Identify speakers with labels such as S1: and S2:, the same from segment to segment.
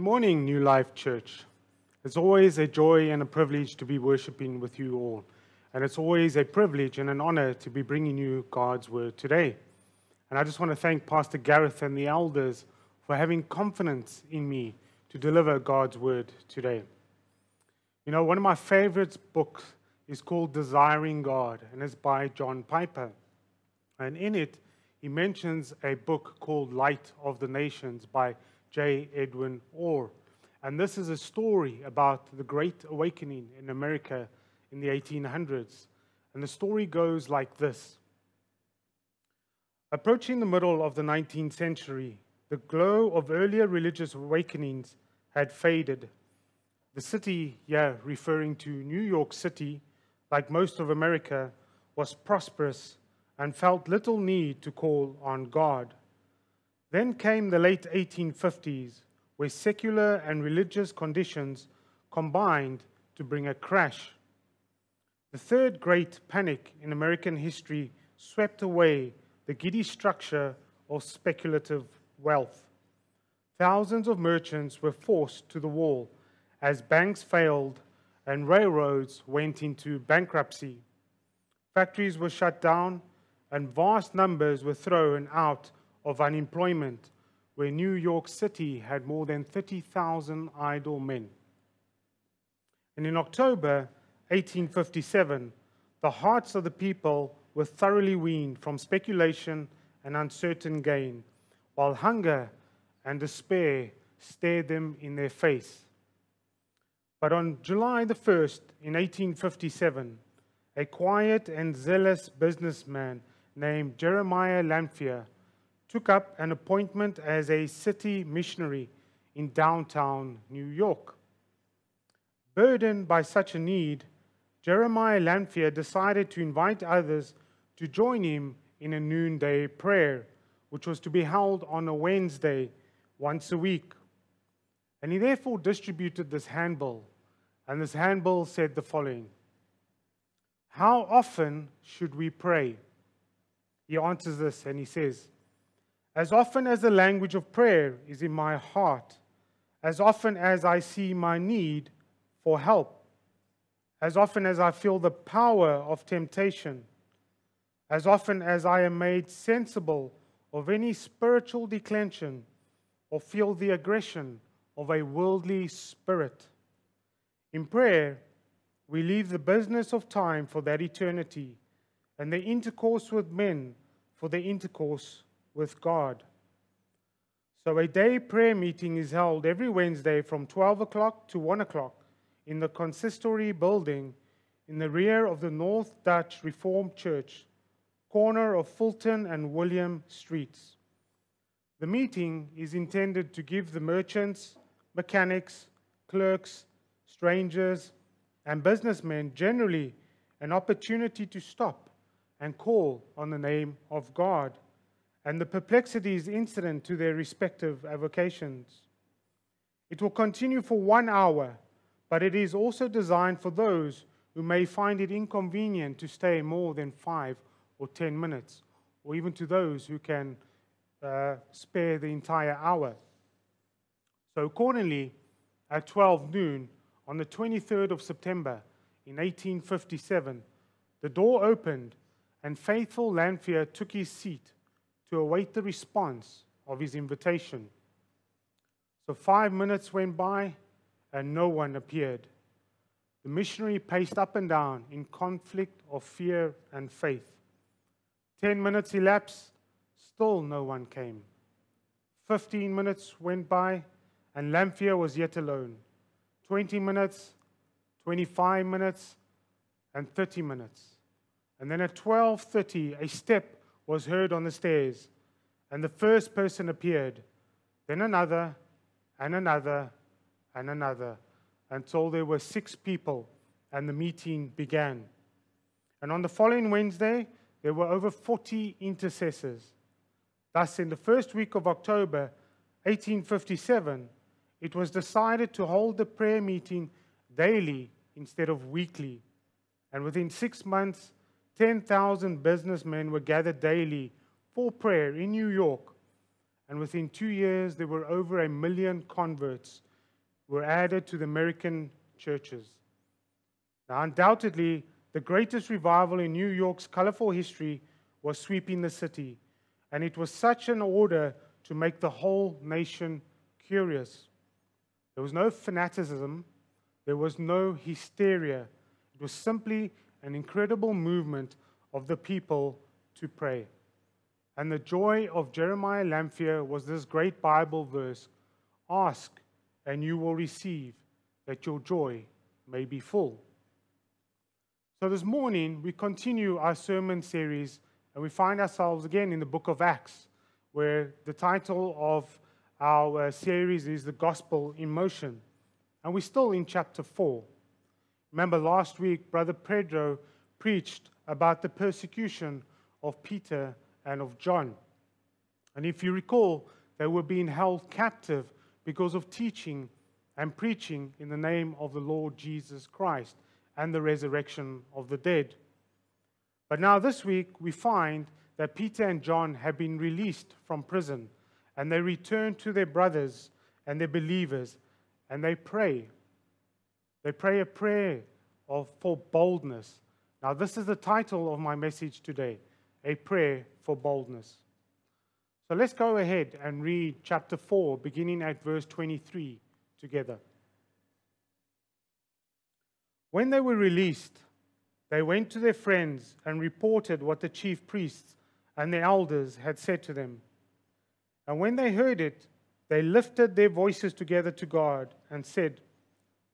S1: Good morning, New Life Church. It's always a joy and a privilege to be worshiping with you all. And it's always a privilege and an honor to be bringing you God's word today. And I just want to thank Pastor Gareth and the elders for having confidence in me to deliver God's word today. You know, one of my favorite books is called Desiring God, and it's by John Piper. And in it, he mentions a book called Light of the Nations by J. Edwin Orr. And this is a story about the Great Awakening in America in the 1800s. And the story goes like this Approaching the middle of the 19th century, the glow of earlier religious awakenings had faded. The city, yeah, referring to New York City, like most of America, was prosperous and felt little need to call on God. Then came the late 1850s, where secular and religious conditions combined to bring a crash. The third great panic in American history swept away the giddy structure of speculative wealth. Thousands of merchants were forced to the wall as banks failed and railroads went into bankruptcy. Factories were shut down and vast numbers were thrown out of unemployment, where New York City had more than 30,000 idle men. And in October 1857, the hearts of the people were thoroughly weaned from speculation and uncertain gain, while hunger and despair stared them in their face. But on July the 1st, in 1857, a quiet and zealous businessman named Jeremiah Lanphier took up an appointment as a city missionary in downtown New York. Burdened by such a need, Jeremiah Lanphier decided to invite others to join him in a noonday prayer, which was to be held on a Wednesday once a week. And he therefore distributed this handbill, and this handbill said the following How often should we pray? He answers this and he says, as often as the language of prayer is in my heart, as often as I see my need for help, as often as I feel the power of temptation, as often as I am made sensible of any spiritual declension or feel the aggression of a worldly spirit. In prayer, we leave the business of time for that eternity and the intercourse with men for the intercourse with God. So a day prayer meeting is held every Wednesday from 12 o'clock to 1 o'clock in the consistory building in the rear of the North Dutch Reformed Church, corner of Fulton and William Streets. The meeting is intended to give the merchants, mechanics, clerks, strangers, and businessmen generally an opportunity to stop and call on the name of God and the perplexities incident to their respective avocations. It will continue for one hour, but it is also designed for those who may find it inconvenient to stay more than five or ten minutes, or even to those who can uh, spare the entire hour. So, accordingly, at 12 noon on the 23rd of September in 1857, the door opened and faithful Lanphier took his seat to await the response of his invitation. So five minutes went by and no one appeared. The missionary paced up and down in conflict of fear and faith. Ten minutes elapsed, still no one came. Fifteen minutes went by and Lanphier was yet alone. Twenty minutes, twenty-five minutes, and thirty minutes. And then at 12:30, a step was heard on the stairs, and the first person appeared, then another, and another, and another, until there were six people, and the meeting began. And on the following Wednesday, there were over 40 intercessors. Thus, in the first week of October 1857, it was decided to hold the prayer meeting daily instead of weekly. And within six months, 10,000 businessmen were gathered daily for prayer in New York. And within two years, there were over a million converts were added to the American churches. Now, undoubtedly, the greatest revival in New York's colorful history was sweeping the city, and it was such an order to make the whole nation curious. There was no fanaticism, there was no hysteria. It was simply an incredible movement of the people to pray. And the joy of Jeremiah Lanphier was this great Bible verse Ask, and you will receive, that your joy may be full. So this morning, we continue our sermon series, and we find ourselves again in the book of Acts, where the title of our uh, series is The Gospel in Motion. And we're still in chapter 4. Remember, last week, Brother Pedro preached about the persecution of Peter and of John. And if you recall, they were being held captive because of teaching and preaching in the name of the Lord Jesus Christ and the resurrection of the dead. But now, this week, we find that Peter and John have been released from prison and they return to their brothers and their believers and they pray. They pray a prayer of, for boldness. Now, this is the title of my message today A Prayer for Boldness. So let's go ahead and read chapter 4, beginning at verse 23 together. When they were released, they went to their friends and reported what the chief priests and the elders had said to them. And when they heard it, they lifted their voices together to God and said,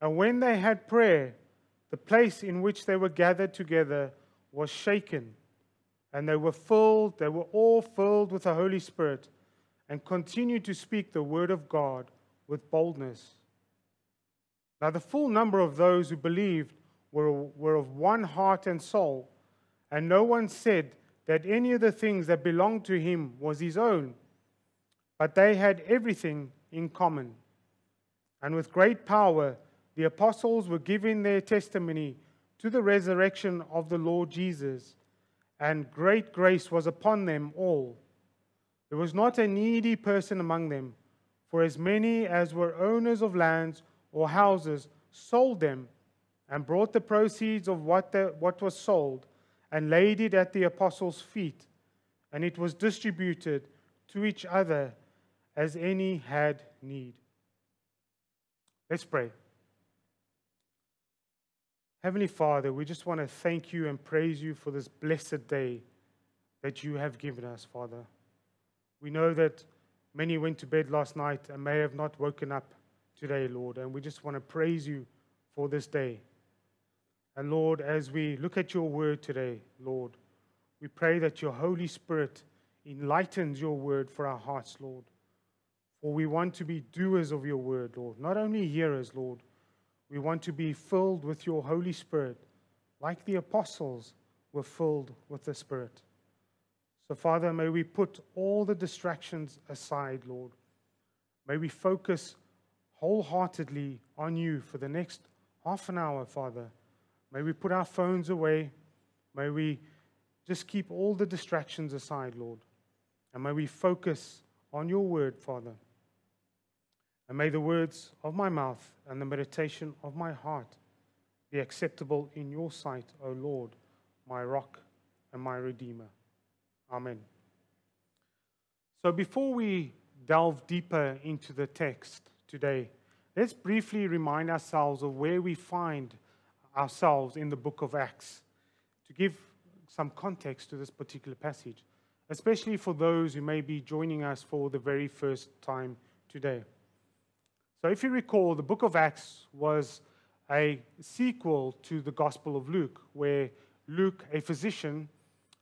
S1: And when they had prayer, the place in which they were gathered together was shaken, and they were filled, they were all filled with the Holy Spirit, and continued to speak the word of God with boldness. Now, the full number of those who believed were, were of one heart and soul, and no one said that any of the things that belonged to him was his own, but they had everything in common. And with great power, the apostles were giving their testimony to the resurrection of the Lord Jesus, and great grace was upon them all. There was not a needy person among them, for as many as were owners of lands or houses sold them and brought the proceeds of what, the, what was sold and laid it at the apostles' feet, and it was distributed to each other as any had need. Let's pray. Heavenly Father, we just want to thank you and praise you for this blessed day that you have given us, Father. We know that many went to bed last night and may have not woken up today, Lord. And we just want to praise you for this day. And Lord, as we look at your word today, Lord, we pray that your Holy Spirit enlightens your word for our hearts, Lord. For we want to be doers of your word, Lord, not only hearers, Lord. We want to be filled with your Holy Spirit, like the apostles were filled with the Spirit. So, Father, may we put all the distractions aside, Lord. May we focus wholeheartedly on you for the next half an hour, Father. May we put our phones away. May we just keep all the distractions aside, Lord. And may we focus on your word, Father. And may the words of my mouth and the meditation of my heart be acceptable in your sight, O Lord, my rock and my redeemer. Amen. So before we delve deeper into the text, today. let's briefly remind ourselves of where we find ourselves in the book of Acts to give some context to this particular passage, especially for those who may be joining us for the very first time today. So, if you recall, the book of Acts was a sequel to the Gospel of Luke, where Luke, a physician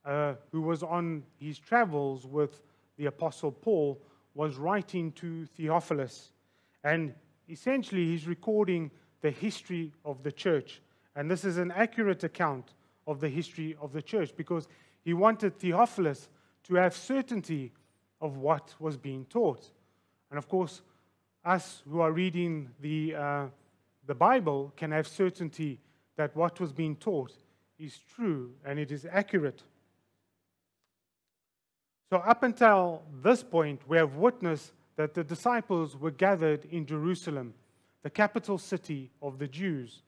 S1: uh, who was on his travels with the Apostle Paul, was writing to Theophilus. And essentially, he's recording the history of the church. And this is an accurate account of the history of the church because he wanted Theophilus to have certainty of what was being taught. And of course, us who are reading the, uh, the Bible can have certainty that what was being taught is true and it is accurate. So, up until this point, we have witnessed that the disciples were gathered in Jerusalem, the capital city of the Jews.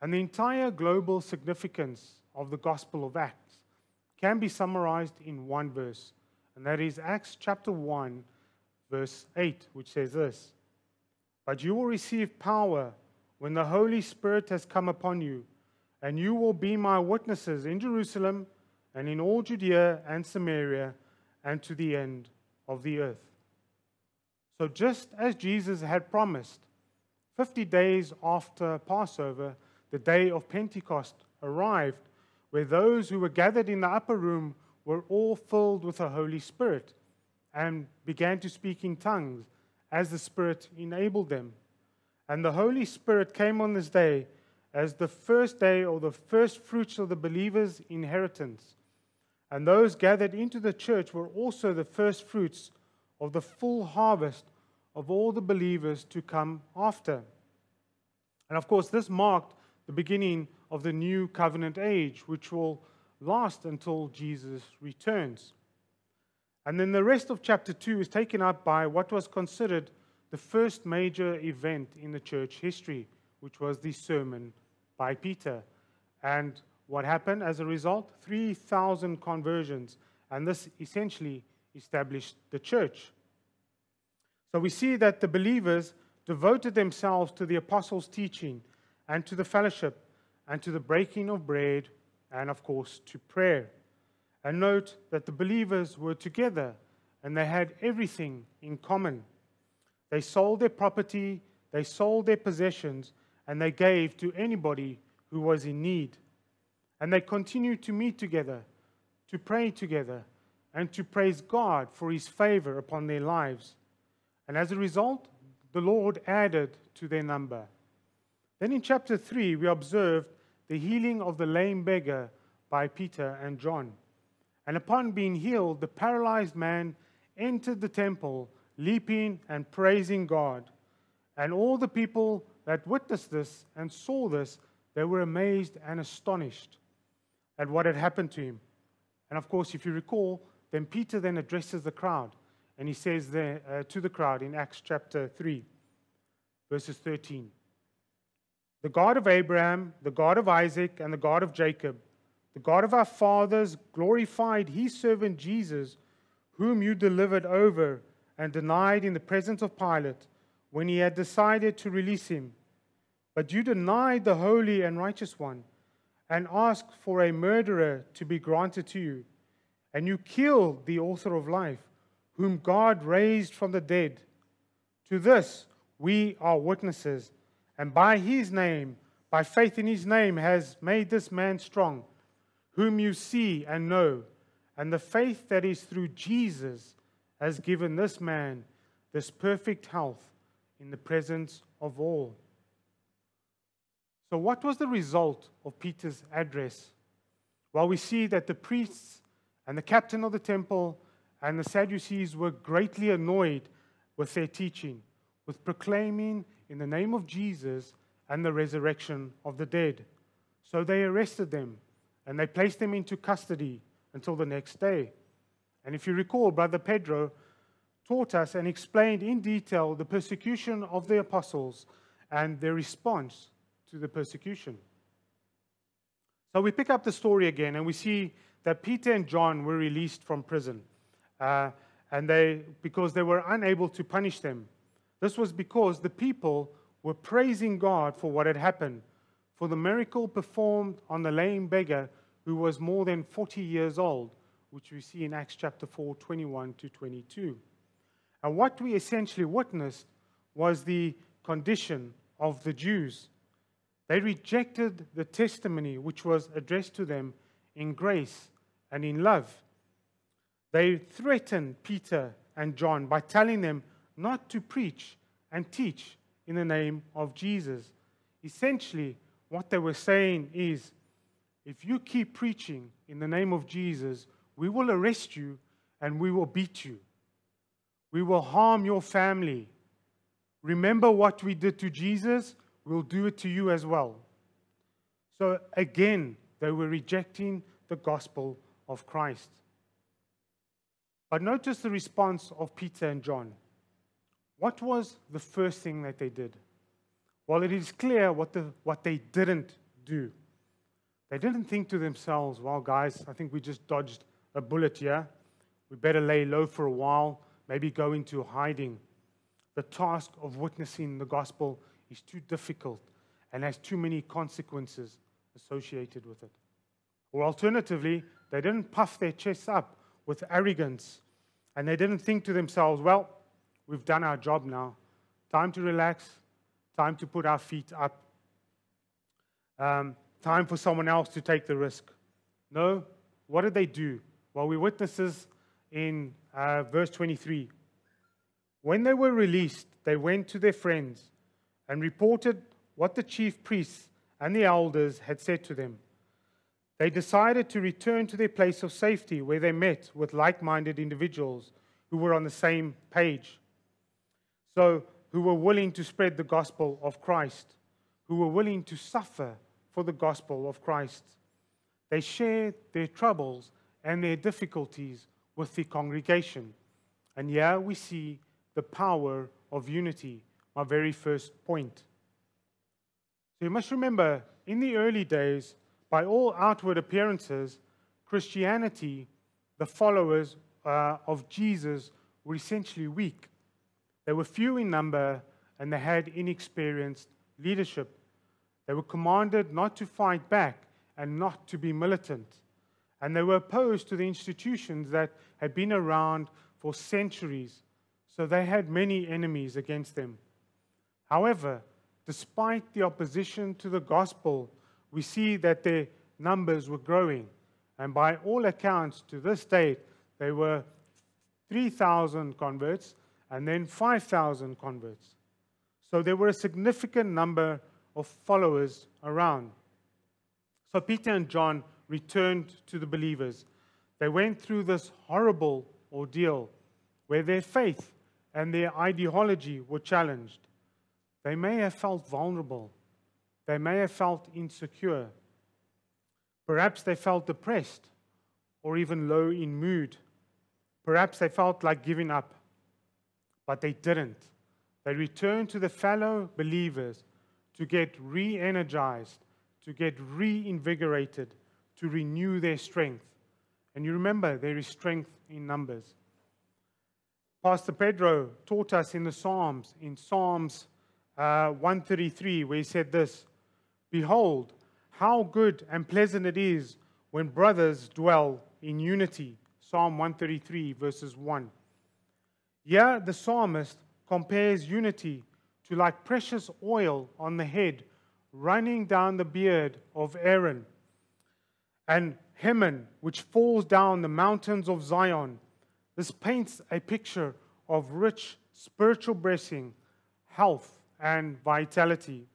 S1: And the entire global significance of the Gospel of Acts can be summarized in one verse, and that is Acts chapter 1, verse 8, which says this But you will receive power when the Holy Spirit has come upon you, and you will be my witnesses in Jerusalem and in all Judea and Samaria and to the end of the earth. So, just as Jesus had promised, 50 days after Passover, the day of Pentecost arrived, where those who were gathered in the upper room were all filled with the Holy Spirit and began to speak in tongues as the Spirit enabled them. And the Holy Spirit came on this day as the first day or the first fruits of the believers' inheritance. And those gathered into the church were also the first fruits of the full harvest of all the believers to come after. And of course, this marked the beginning of the new covenant age, which will last until Jesus returns. And then the rest of chapter 2 is taken up by what was considered the first major event in the church history, which was the sermon by Peter. And what happened as a result? 3,000 conversions. And this essentially established the church. So we see that the believers devoted themselves to the apostles' teaching and to the fellowship and to the breaking of bread and, of course, to prayer. And note that the believers were together and they had everything in common. They sold their property, they sold their possessions, and they gave to anybody who was in need. And they continued to meet together, to pray together, and to praise God for his favor upon their lives. And as a result, the Lord added to their number. Then in chapter 3, we observed the healing of the lame beggar by Peter and John. And upon being healed, the paralyzed man entered the temple, leaping and praising God. And all the people that witnessed this and saw this, they were amazed and astonished at what had happened to him. And of course, if you recall, then Peter then addresses the crowd and he says there uh, to the crowd in Acts chapter 3, verses 13 The God of Abraham, the God of Isaac, and the God of Jacob, the God of our fathers, glorified his servant Jesus, whom you delivered over and denied in the presence of Pilate when he had decided to release him. But you denied the holy and righteous one and asked for a murderer to be granted to you. And you killed the author of life, whom God raised from the dead. To this we are witnesses, and by his name, by faith in his name, has made this man strong, whom you see and know. And the faith that is through Jesus has given this man this perfect health in the presence of all. So, what was the result of Peter's address? Well, we see that the priests and the captain of the temple and the Sadducees were greatly annoyed with their teaching, with proclaiming in the name of Jesus and the resurrection of the dead. So they arrested them and they placed them into custody until the next day. And if you recall, Brother Pedro taught us and explained in detail the persecution of the apostles and their response to the persecution. So we pick up the story again and we see that Peter and John were released from prison. Uh, and they, because they were unable to punish them. This was because the people were praising God for what had happened, for the miracle performed on the lame beggar who was more than 40 years old, which we see in Acts chapter 4, 21 to 22. And what we essentially witnessed was the condition of the Jews. They rejected the testimony which was addressed to them in grace and in love. They threatened Peter and John by telling them not to preach and teach in the name of Jesus. Essentially, what they were saying is if you keep preaching in the name of Jesus, we will arrest you and we will beat you. We will harm your family. Remember what we did to Jesus? We'll do it to you as well. So again, they were rejecting the gospel of Christ. But notice the response of Peter and John. What was the first thing that they did? Well, it is clear what, the, what they didn't do. They didn't think to themselves, well, guys, I think we just dodged a bullet here. We better lay low for a while, maybe go into hiding. The task of witnessing the gospel is too difficult and has too many consequences associated with it. Or alternatively, they didn't puff their chests up with arrogance and they didn't think to themselves, well, we've done our job now. Time to relax, time to put our feet up, um, time for someone else to take the risk. No, what did they do? Well, we witnesses in uh, verse 23. When they were released, they went to their friends and reported what the chief priests and the elders had said to them. They decided to return to their place of safety where they met with like minded individuals who were on the same page. So, who were willing to spread the gospel of Christ, who were willing to suffer for the gospel of Christ. They shared their troubles and their difficulties with the congregation. And here we see the power of unity, my very first point. So you must remember, in the early days, by all outward appearances, Christianity, the followers uh, of Jesus, were essentially weak. They were few in number and they had inexperienced leadership. They were commanded not to fight back and not to be militant. And they were opposed to the institutions that had been around for centuries. So they had many enemies against them. However, despite the opposition to the gospel, we see that their numbers were growing. And by all accounts, to this date, they were 3,000 converts and then 5,000 converts. So there were a significant number of followers around. So Peter and John returned to the believers. They went through this horrible ordeal where their faith and their ideology were challenged. They may have felt vulnerable they may have felt insecure. Perhaps they felt depressed or even low in mood. Perhaps they felt like giving up, but they didn't. They returned to the fellow believers to get re energized, to get reinvigorated, to renew their strength. And you remember, there is strength in numbers. Pastor Pedro taught us in the Psalms, in Psalms uh, 133, where he said this Behold, how good and pleasant it is when brothers dwell in unity. Psalm 133, verses 1. Here, the psalmist compares unity to like precious oil on the head running down the beard of Aaron, and Hermon, which falls down the mountains of Zion. This paints a picture of rich spiritual blessing, health, and vitality.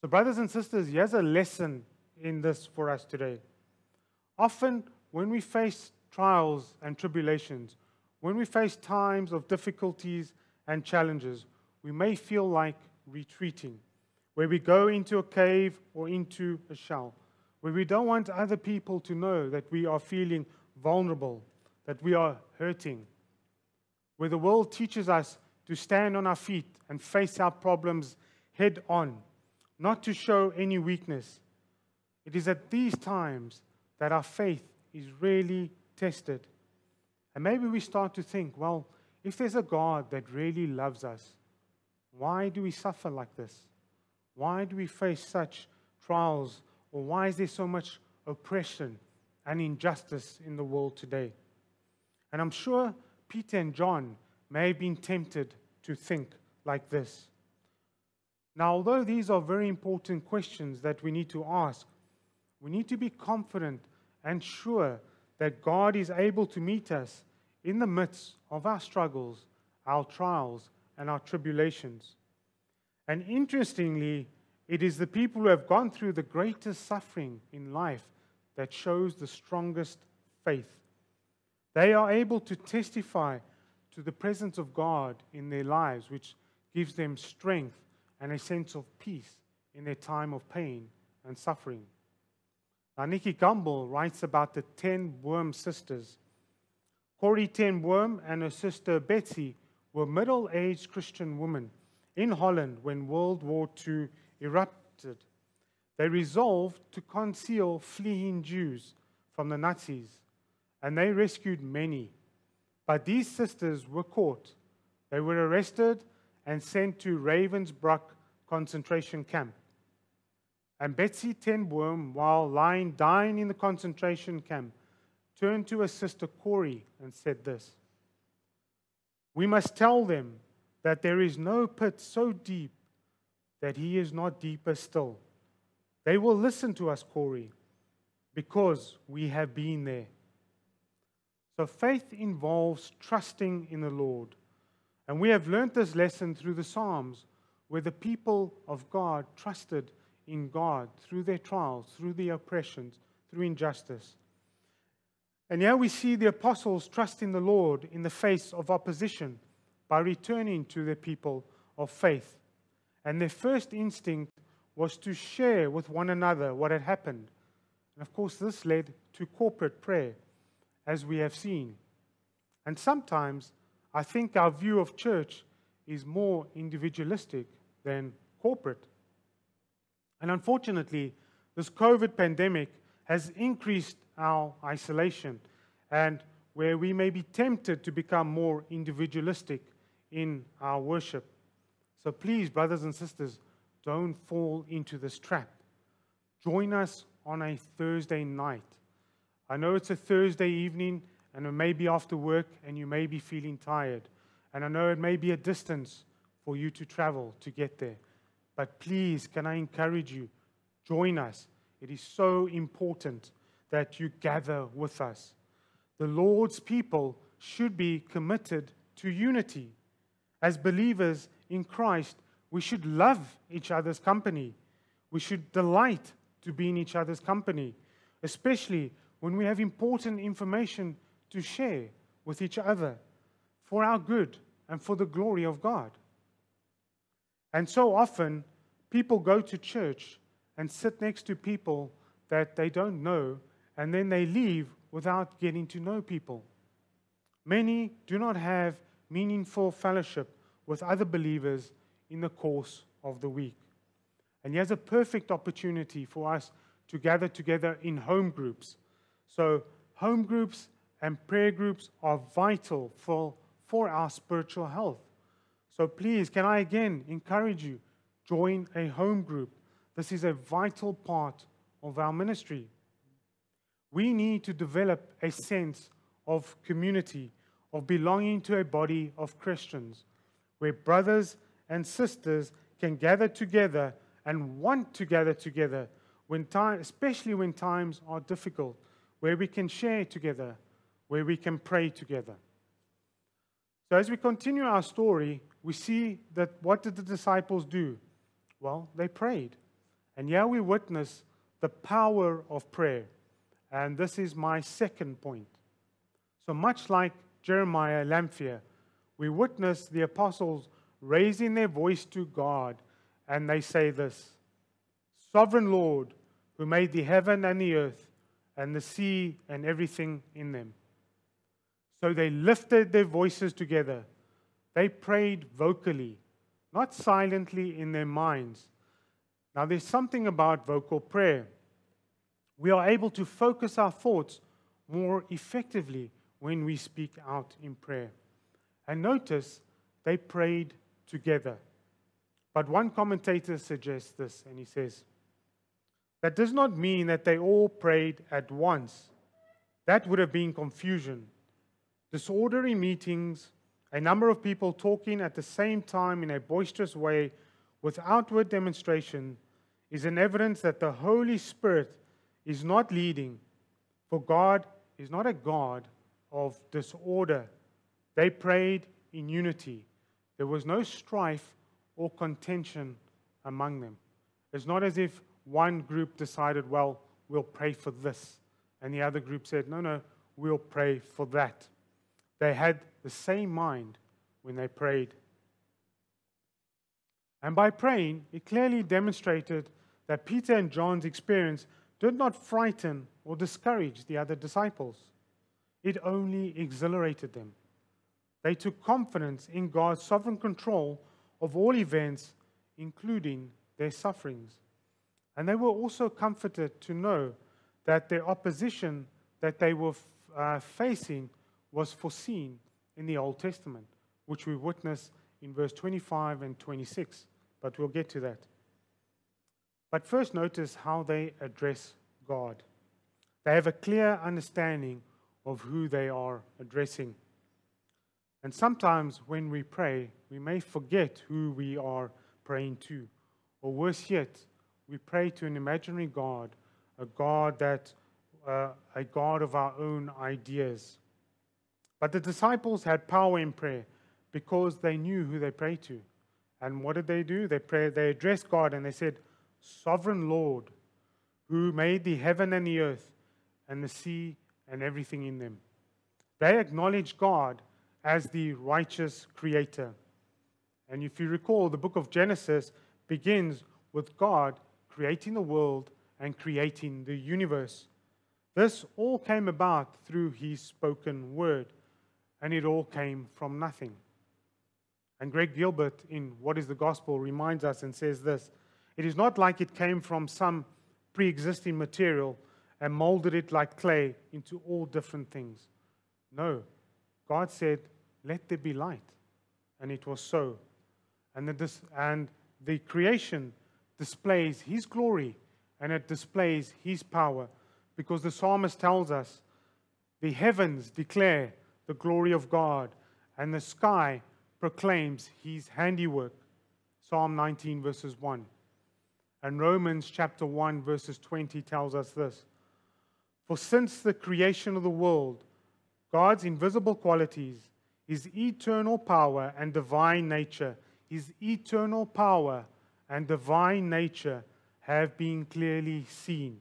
S1: So, brothers and sisters, here's a lesson in this for us today. Often, when we face trials and tribulations, when we face times of difficulties and challenges, we may feel like retreating, where we go into a cave or into a shell, where we don't want other people to know that we are feeling vulnerable, that we are hurting, where the world teaches us to stand on our feet and face our problems head on not to show any weakness. It is at these times that our faith is really tested. And maybe we start to think, well, if there's a God that really loves us, why do we suffer like this? Why do we face such trials? Or why is there so much oppression and injustice in the world today? And I'm sure Peter and John may have been tempted to think like this. Now, although these are very important questions that we need to ask, we need to be confident and sure that God is able to meet us in the midst of our struggles, our trials, and our tribulations. And interestingly, it is the people who have gone through the greatest suffering in life that shows the strongest faith. They are able to testify to the presence of God in their lives, which gives them strength and a sense of peace in their time of pain and suffering. Now, Nicky Gumbel writes about the ten Boom sisters. Corrie ten Boom and her sister Betsy were middle aged Christian women in Holland when World War II erupted. They resolved to conceal fleeing Jews from the Nazis, and they rescued many. But these sisters were caught. They were arrested and sent to Ravensbrück concentration camp. And Betsy ten Boom, while lying dying in the concentration camp, turned to her sister Corrie and said this We must tell them that there is no pit so deep that he is not deeper still. They will listen to us, Corrie, because we have been there. So faith involves trusting in the Lord. And we have learned this lesson through the Psalms, where the people of God trusted in God through their trials, through the oppressions, through injustice. And here we see the apostles trust in the Lord in the face of opposition by returning to their people of faith. And their first instinct was to share with one another what had happened. And of course, this led to corporate prayer, as we have seen. And sometimes I think our view of church is more individualistic than corporate. And unfortunately, this COVID pandemic has increased our isolation and where we may be tempted to become more individualistic in our worship. So please, brothers and sisters, don't fall into this trap. Join us on a Thursday night. I know it's a Thursday evening and it may be after work and you may be feeling tired. And I know it may be a distance for you to travel to get there. But please, can I encourage you? Join us. It is so important that you gather with us. The Lord's people should be committed to unity. As believers in Christ, we should love each other's company. We should delight to be in each other's company, especially when we have important information to share with each other for our good and for the glory of God. And so often, people go to church and sit next to people that they don't know, and then they leave without getting to know people. Many do not have meaningful fellowship with other believers in the course of the week. And here's a perfect opportunity for us to gather together in home groups. So, home groups and prayer groups are vital for, for our spiritual health. So, please, can I again encourage you? Join a home group. This is a vital part of our ministry. We need to develop a sense of community, of belonging to a body of Christians, where brothers and sisters can gather together and want to gather together, when time, especially when times are difficult, where we can share together, where we can pray together. So, as we continue our story, we see that what did the disciples do? Well, they prayed. And here we witness the power of prayer. And this is my second point. So much like Jeremiah Lanphier, we witness the apostles raising their voice to God, and they say this Sovereign Lord, who made the heaven and the earth, and the sea and everything in them. So they lifted their voices together. They prayed vocally, not silently in their minds. Now, there's something about vocal prayer. We are able to focus our thoughts more effectively when we speak out in prayer. And notice they prayed together. But one commentator suggests this, and he says, That does not mean that they all prayed at once. That would have been confusion. Disorder in meetings, a number of people talking at the same time in a boisterous way with outward demonstration, is an evidence that the Holy Spirit is not leading, for God is not a God of disorder. They prayed in unity. There was no strife or contention among them. It's not as if one group decided, well, we'll pray for this, and the other group said, no, no, we'll pray for that. They had the same mind when they prayed. And by praying, it clearly demonstrated that Peter and John's experience did not frighten or discourage the other disciples, it only exhilarated them. They took confidence in God's sovereign control of all events, including their sufferings. And they were also comforted to know that their opposition that they were uh, facing was foreseen in the Old Testament, which we witness in verse 25 and 26. But we'll get to that. But first, notice how they address God. They have a clear understanding of who they are addressing. And sometimes when we pray, we may forget who we are praying to. Or worse yet, we pray to an imaginary God, a God that uh, a God of our own ideas. But the disciples had power in prayer because they knew who they prayed to. And what did they do? They prayed, they addressed God and they said, Sovereign Lord, who made the heaven and the earth and the sea and everything in them. They acknowledge God as the righteous creator. And if you recall, the book of Genesis begins with God creating the world and creating the universe. This all came about through his spoken word, and it all came from nothing. And Greg Gilbert, in What is the Gospel, reminds us and says this It is not like it came from some pre existing material and molded it like clay into all different things. No, God said, Let there be light. And it was so. And the, and the creation displays His glory and it displays His power because the psalmist tells us the heavens declare the glory of God and the sky proclaims His handiwork. Psalm 19, verses 1. And Romans chapter 1, verses 20 tells us this For since the creation of the world, God's invisible qualities, his eternal power and divine nature, his eternal power and divine nature have been clearly seen.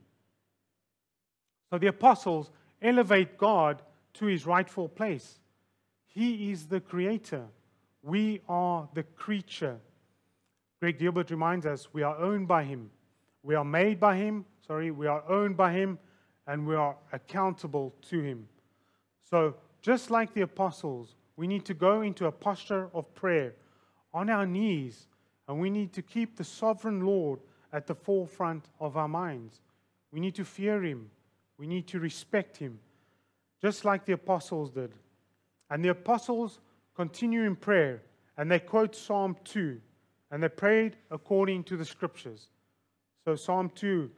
S1: So the apostles elevate God to his rightful place. He is the creator, we are the creature. Greg Gilbert reminds us we are owned by Him. We are made by Him, sorry, we are owned by Him, and we are accountable to Him. So, just like the apostles, we need to go into a posture of prayer on our knees, and we need to keep the sovereign Lord at the forefront of our minds. We need to fear Him, we need to respect Him, just like the apostles did. And the apostles continue in prayer, and they quote Psalm 2 and they prayed according to the scriptures. So, Psalm 2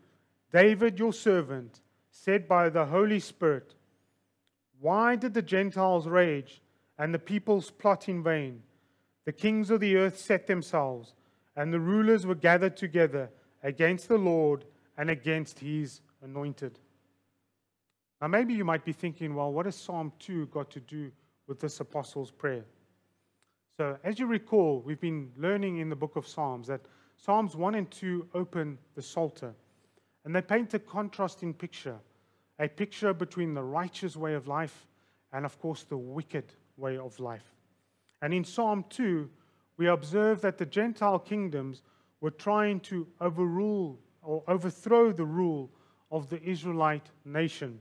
S1: David, your servant, said by the Holy Spirit, Why did the Gentiles rage and the peoples plot in vain? The kings of the earth set themselves, and the rulers were gathered together against the Lord and against his anointed. Now, maybe you might be thinking, well, what has Psalm 2 got to do with this apostles' prayer? So, as you recall, we've been learning in the book of Psalms that Psalms 1 and 2 open the Psalter, and they paint a contrasting picture a picture between the righteous way of life and, of course, the wicked way of life. And in Psalm 2, we observe that the Gentile kingdoms were trying to overrule or overthrow the rule of the Israelite nation,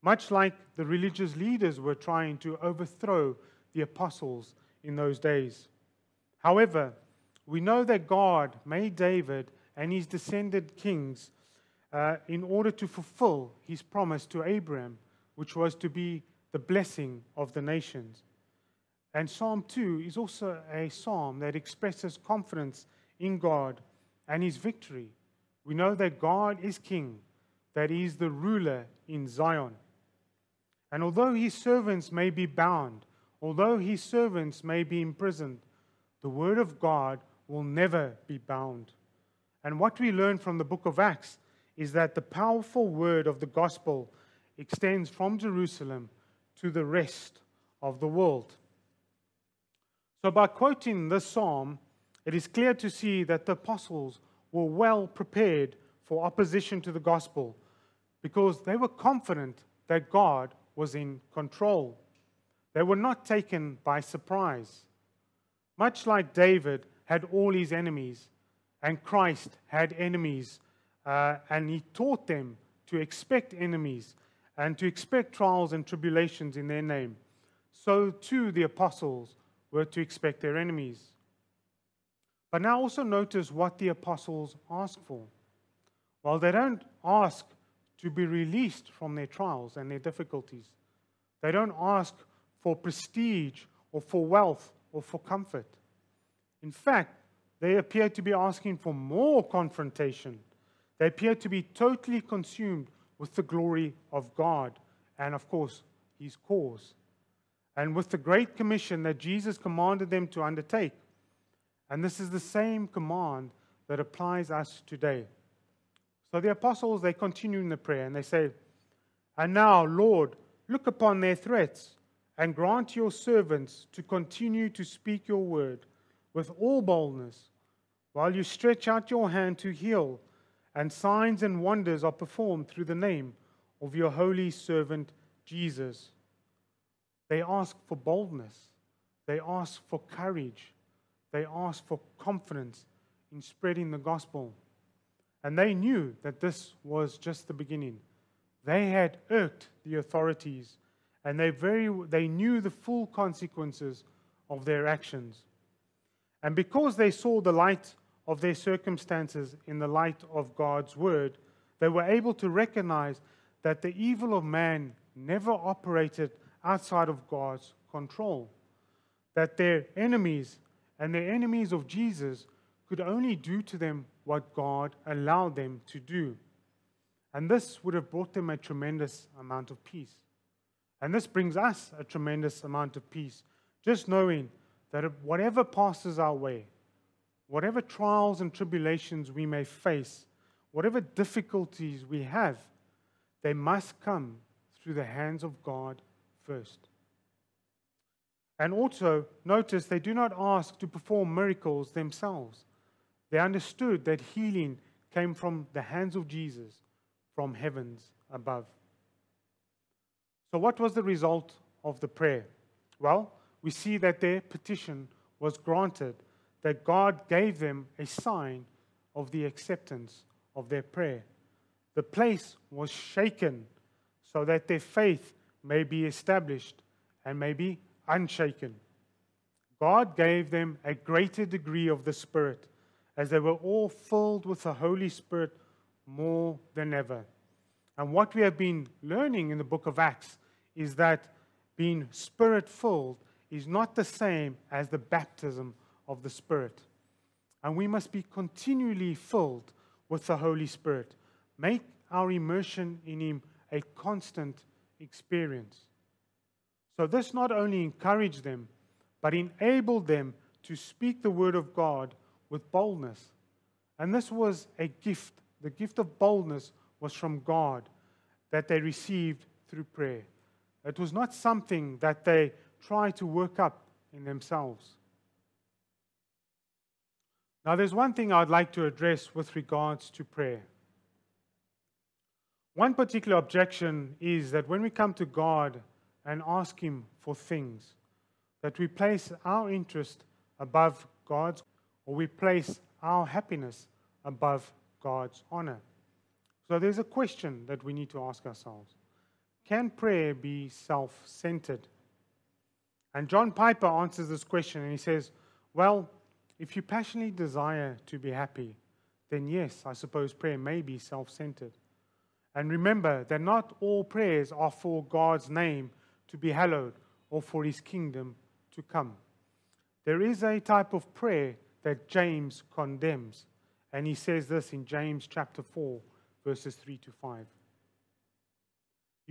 S1: much like the religious leaders were trying to overthrow the apostles in those days. However, we know that God made David and his descended kings uh, in order to fulfill his promise to Abraham, which was to be the blessing of the nations. And Psalm 2 is also a psalm that expresses confidence in God and his victory. We know that God is king, that he is the ruler in Zion. And although his servants may be bound, although his servants may be imprisoned, the word of God will never be bound. And what we learn from the book of Acts is that the powerful word of the gospel extends from Jerusalem to the rest of the world. So, by quoting this psalm, it is clear to see that the apostles were well prepared for opposition to the gospel because they were confident that God was in control. They were not taken by surprise. Much like David had all his enemies, and Christ had enemies, uh, and he taught them to expect enemies and to expect trials and tribulations in their name, so too the apostles were to expect their enemies. But now also notice what the apostles ask for. Well, they don't ask to be released from their trials and their difficulties, they don't ask for prestige or for wealth or for comfort. In fact, they appear to be asking for more confrontation. They appear to be totally consumed with the glory of God and, of course, his cause. And with the great commission that Jesus commanded them to undertake. And this is the same command that applies us today. So the apostles, they continue in the prayer and they say, And now, Lord, look upon their threats and grant your servants to continue to speak your word with all boldness, while you stretch out your hand to heal, and signs and wonders are performed through the name of your holy servant Jesus. They ask for boldness, they ask for courage, they ask for confidence in spreading the gospel. And they knew that this was just the beginning. They had irked the authorities and they, very, they knew the full consequences of their actions. And because they saw the light of their circumstances in the light of God's word, they were able to recognize that the evil of man never operated outside of God's control, that their enemies and the enemies of Jesus could only do to them what God allowed them to do. And this would have brought them a tremendous amount of peace. And this brings us a tremendous amount of peace, just knowing that whatever passes our way, whatever trials and tribulations we may face, whatever difficulties we have, they must come through the hands of God first. And also, notice they do not ask to perform miracles themselves. They understood that healing came from the hands of Jesus, from heavens above. So, what was the result of the prayer? Well, we see that their petition was granted, that God gave them a sign of the acceptance of their prayer. The place was shaken so that their faith may be established and may be unshaken. God gave them a greater degree of the Spirit as they were all filled with the Holy Spirit more than ever. And what we have been learning in the book of Acts is that being spirit filled is not the same as the baptism of the Spirit. And we must be continually filled with the Holy Spirit. Make our immersion in Him a constant experience. So, this not only encouraged them, but enabled them to speak the word of God with boldness. And this was a gift. The gift of boldness was from God that they received through prayer. It was not something that they tried to work up in themselves. Now, there's one thing I'd like to address with regards to prayer. One particular objection is that when we come to God and ask Him for things, that we place our interest above God's, or we place our happiness above God's honor. So there's a question that we need to ask ourselves can prayer be self centered? And John Piper answers this question and he says, Well, if you passionately desire to be happy, then yes, I suppose prayer may be self centered. And remember that not all prayers are for God's name to be hallowed or for his kingdom to come. There is a type of prayer that James condemns. And he says this in James chapter 4, verses 3 to 5.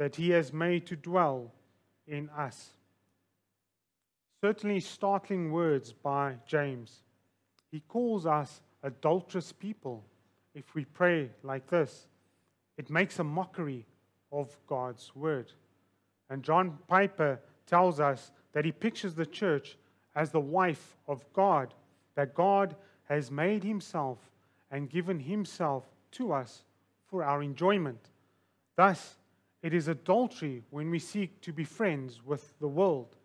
S1: that He has made to dwell in us? Certainly, startling words by James. He calls us adulterous people if we pray like this. It makes a mockery of God's word. And John Piper tells us that he pictures the church as the wife of God, that God has made himself and given himself to us for our enjoyment. Thus, it is adultery when we seek to be friends with the world.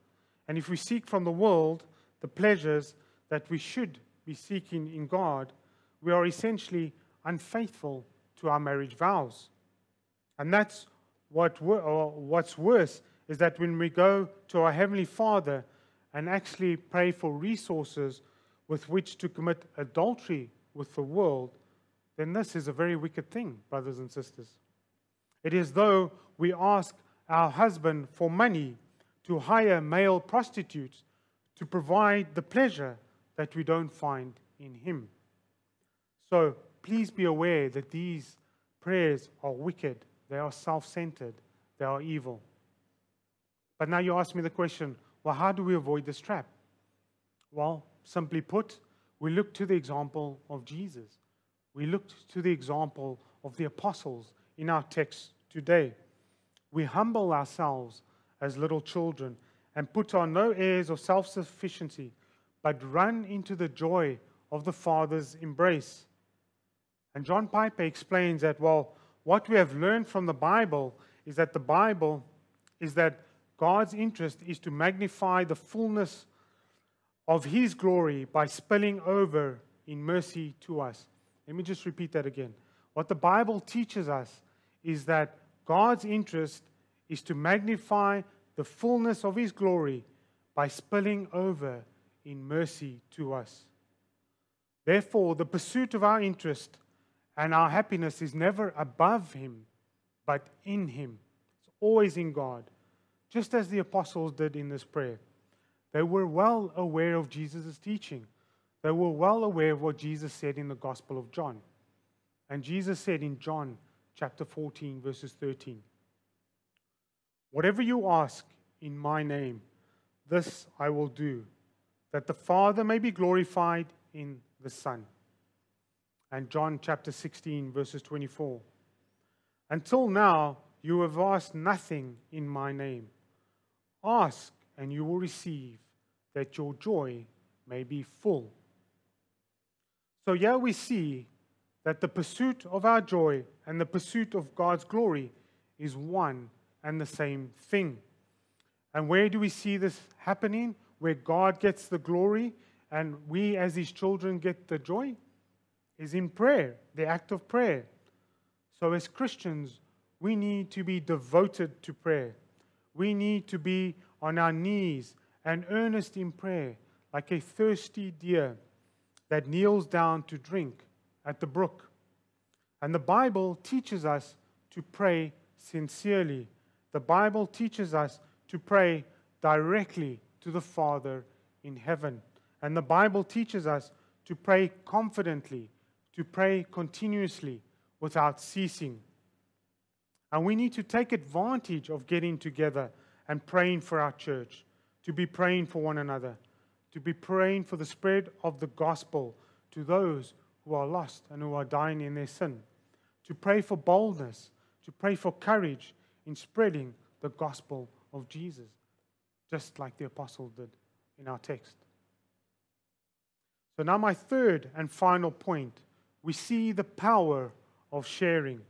S1: And if we seek from the world the pleasures that we should be seeking in God, we are essentially unfaithful to our marriage vows. And that's what, what's worse is that when we go to our Heavenly Father and actually pray for resources with which to commit adultery with the world, then this is a very wicked thing, brothers and sisters. It is though we ask our husband for money to hire male prostitutes to provide the pleasure that we don't find in him. So please be aware that these prayers are wicked, they are self centered, they are evil. But now you ask me the question well, how do we avoid this trap? Well, simply put, we look to the example of Jesus. We look to the example of the apostles in our text today. We humble ourselves as little children and put on no airs of self sufficiency, but run into the joy of the Father's embrace. And John Piper explains that, well, what we have learned from the Bible is that the Bible is that God's interest is to magnify the fullness of His glory by spilling over in mercy to us. Let me just repeat that again. What the Bible teaches us is that God's interest is to magnify the fullness of His glory by spilling over in mercy to us. Therefore, the pursuit of our interest and our happiness is never above Him, but in Him. It's always in God just as the apostles did in this prayer. They were well aware of Jesus' teaching. They were well aware of what Jesus said in the Gospel of John. And Jesus said in John chapter 14, verses 13 Whatever you ask in my name, this I will do, that the Father may be glorified in the Son. And John chapter 16, verses 24 Until now, you have asked nothing in my name. Ask, and you will receive, that your joy may be full. So, here we see that the pursuit of our joy and the pursuit of God's glory is one and the same thing. And where do we see this happening? Where God gets the glory and we, as His children, get the joy? Is in prayer, the act of prayer. So, as Christians, we need to be devoted to prayer we need to be on our knees and earnest in prayer, like a thirsty deer that kneels down to drink at the brook. And the Bible teaches us to pray sincerely. The Bible teaches us to pray directly to the Father in heaven. And the Bible teaches us to pray confidently, to pray continuously without ceasing. And we need to take advantage of getting together and praying for our church, to be praying for one another, to be praying for the spread of the gospel to those who are lost and who are dying in their sin, to pray for boldness, to pray for courage in spreading the gospel of Jesus, just like the apostle did in our text. So, now my third and final point we see the power of sharing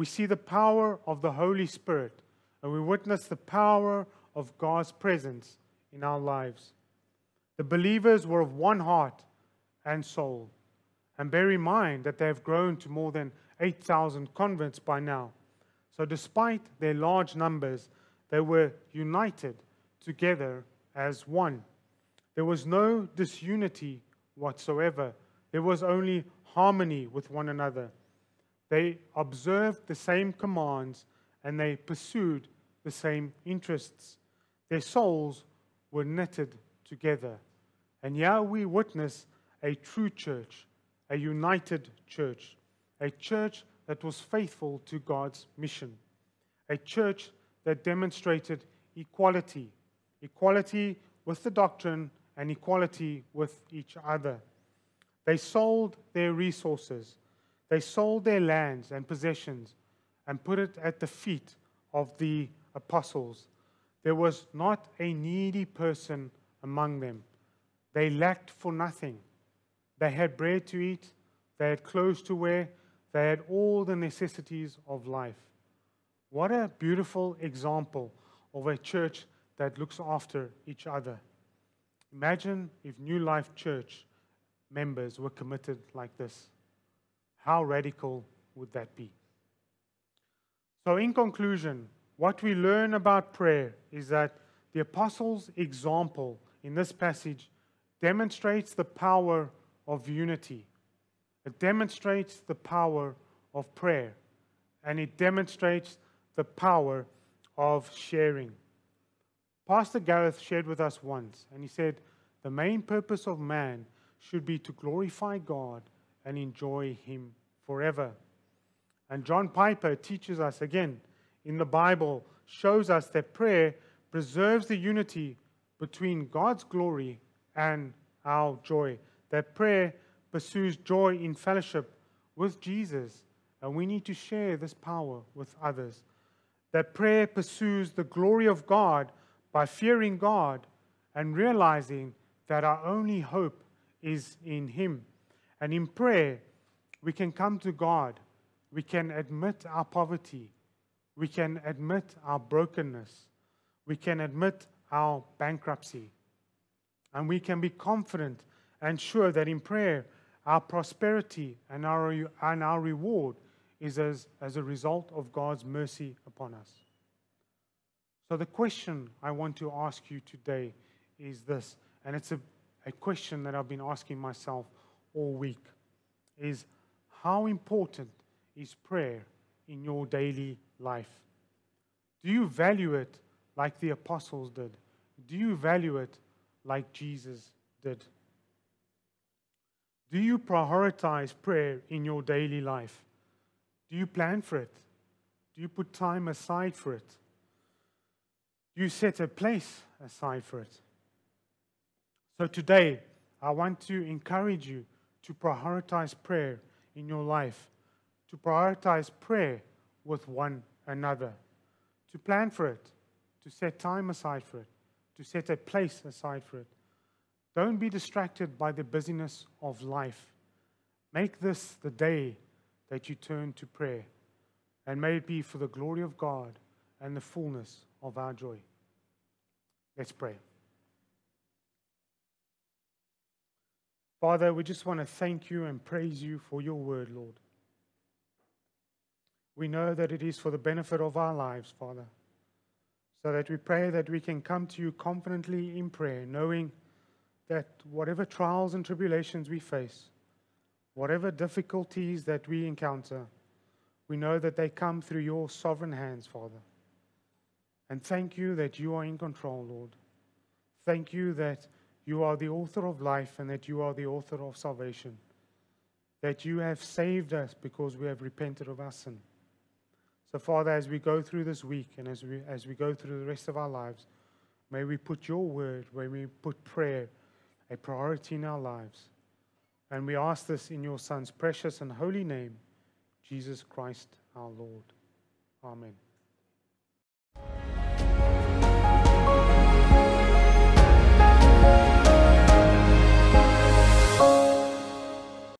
S1: we see the power of the Holy Spirit and we witness the power of God's presence in our lives. The believers were of one heart and soul. And bear in mind that they have grown to more than 8,000 converts by now. So, despite their large numbers, they were united together as one. There was no disunity whatsoever, there was only harmony with one another. They observed the same commands and they pursued the same interests. Their souls were knitted together. And here we witness a true church, a united church, a church that was faithful to God's mission, a church that demonstrated equality equality with the doctrine and equality with each other. They sold their resources, they sold their lands and possessions and put it at the feet of the apostles. There was not a needy person among them. They lacked for nothing. They had bread to eat, they had clothes to wear, they had all the necessities of life. What a beautiful example of a church that looks after each other. Imagine if New Life Church members were committed like this. How radical would that be? So, in conclusion, what we learn about prayer is that the apostles' example in this passage demonstrates the power of unity. It demonstrates the power of prayer, and it demonstrates the power of sharing. Pastor Gareth shared with us once, and he said, The main purpose of man should be to glorify God and enjoy Him forever. And John Piper teaches us again in the Bible, shows us that prayer preserves the unity between God's glory and our joy. That prayer pursues joy in fellowship with Jesus, and we need to share this power with others. That prayer pursues the glory of God by fearing God and realizing that our only hope is in Him. And in prayer, we can come to God, we can admit our poverty, we can admit our brokenness, we can admit our bankruptcy, and we can be confident and sure that in prayer, our prosperity and our, and our reward is as, as a result of God's mercy upon us. So, the question I want to ask you today is this, and it's a, a question that I've been asking myself all week is how important is prayer in your daily life? Do you value it like the apostles did? Do you value it like Jesus did? Do you prioritize prayer in your daily life? Do you plan for it? Do you put time aside for it? you set a place aside for it. So today, I want to encourage you to prioritize prayer in your life, to prioritize prayer with one another, to plan for it, to set time aside for it, to set a place aside for it. Don't be distracted by the busyness of life. Make this the day that you turn to prayer, and may it be for the glory of God and the fullness of our joy. Let's pray. Father, we just want to thank you and praise you for your word, Lord. We know that it is for the benefit of our lives, Father, so that we pray that we can come to you confidently in prayer, knowing that whatever trials and tribulations we face, whatever difficulties that we encounter, we know that they come through your sovereign hands, Father. And thank you that you are in control, Lord. Thank you that you are the author of life and that you are the author of salvation. That you have saved us because we have repented of our sin. So, Father, as we go through this week and as we, as we go through the rest of our lives, may we put your word, may we put prayer a priority in our lives. And we ask this in your Son's precious and holy name, Jesus Christ our Lord. Amen.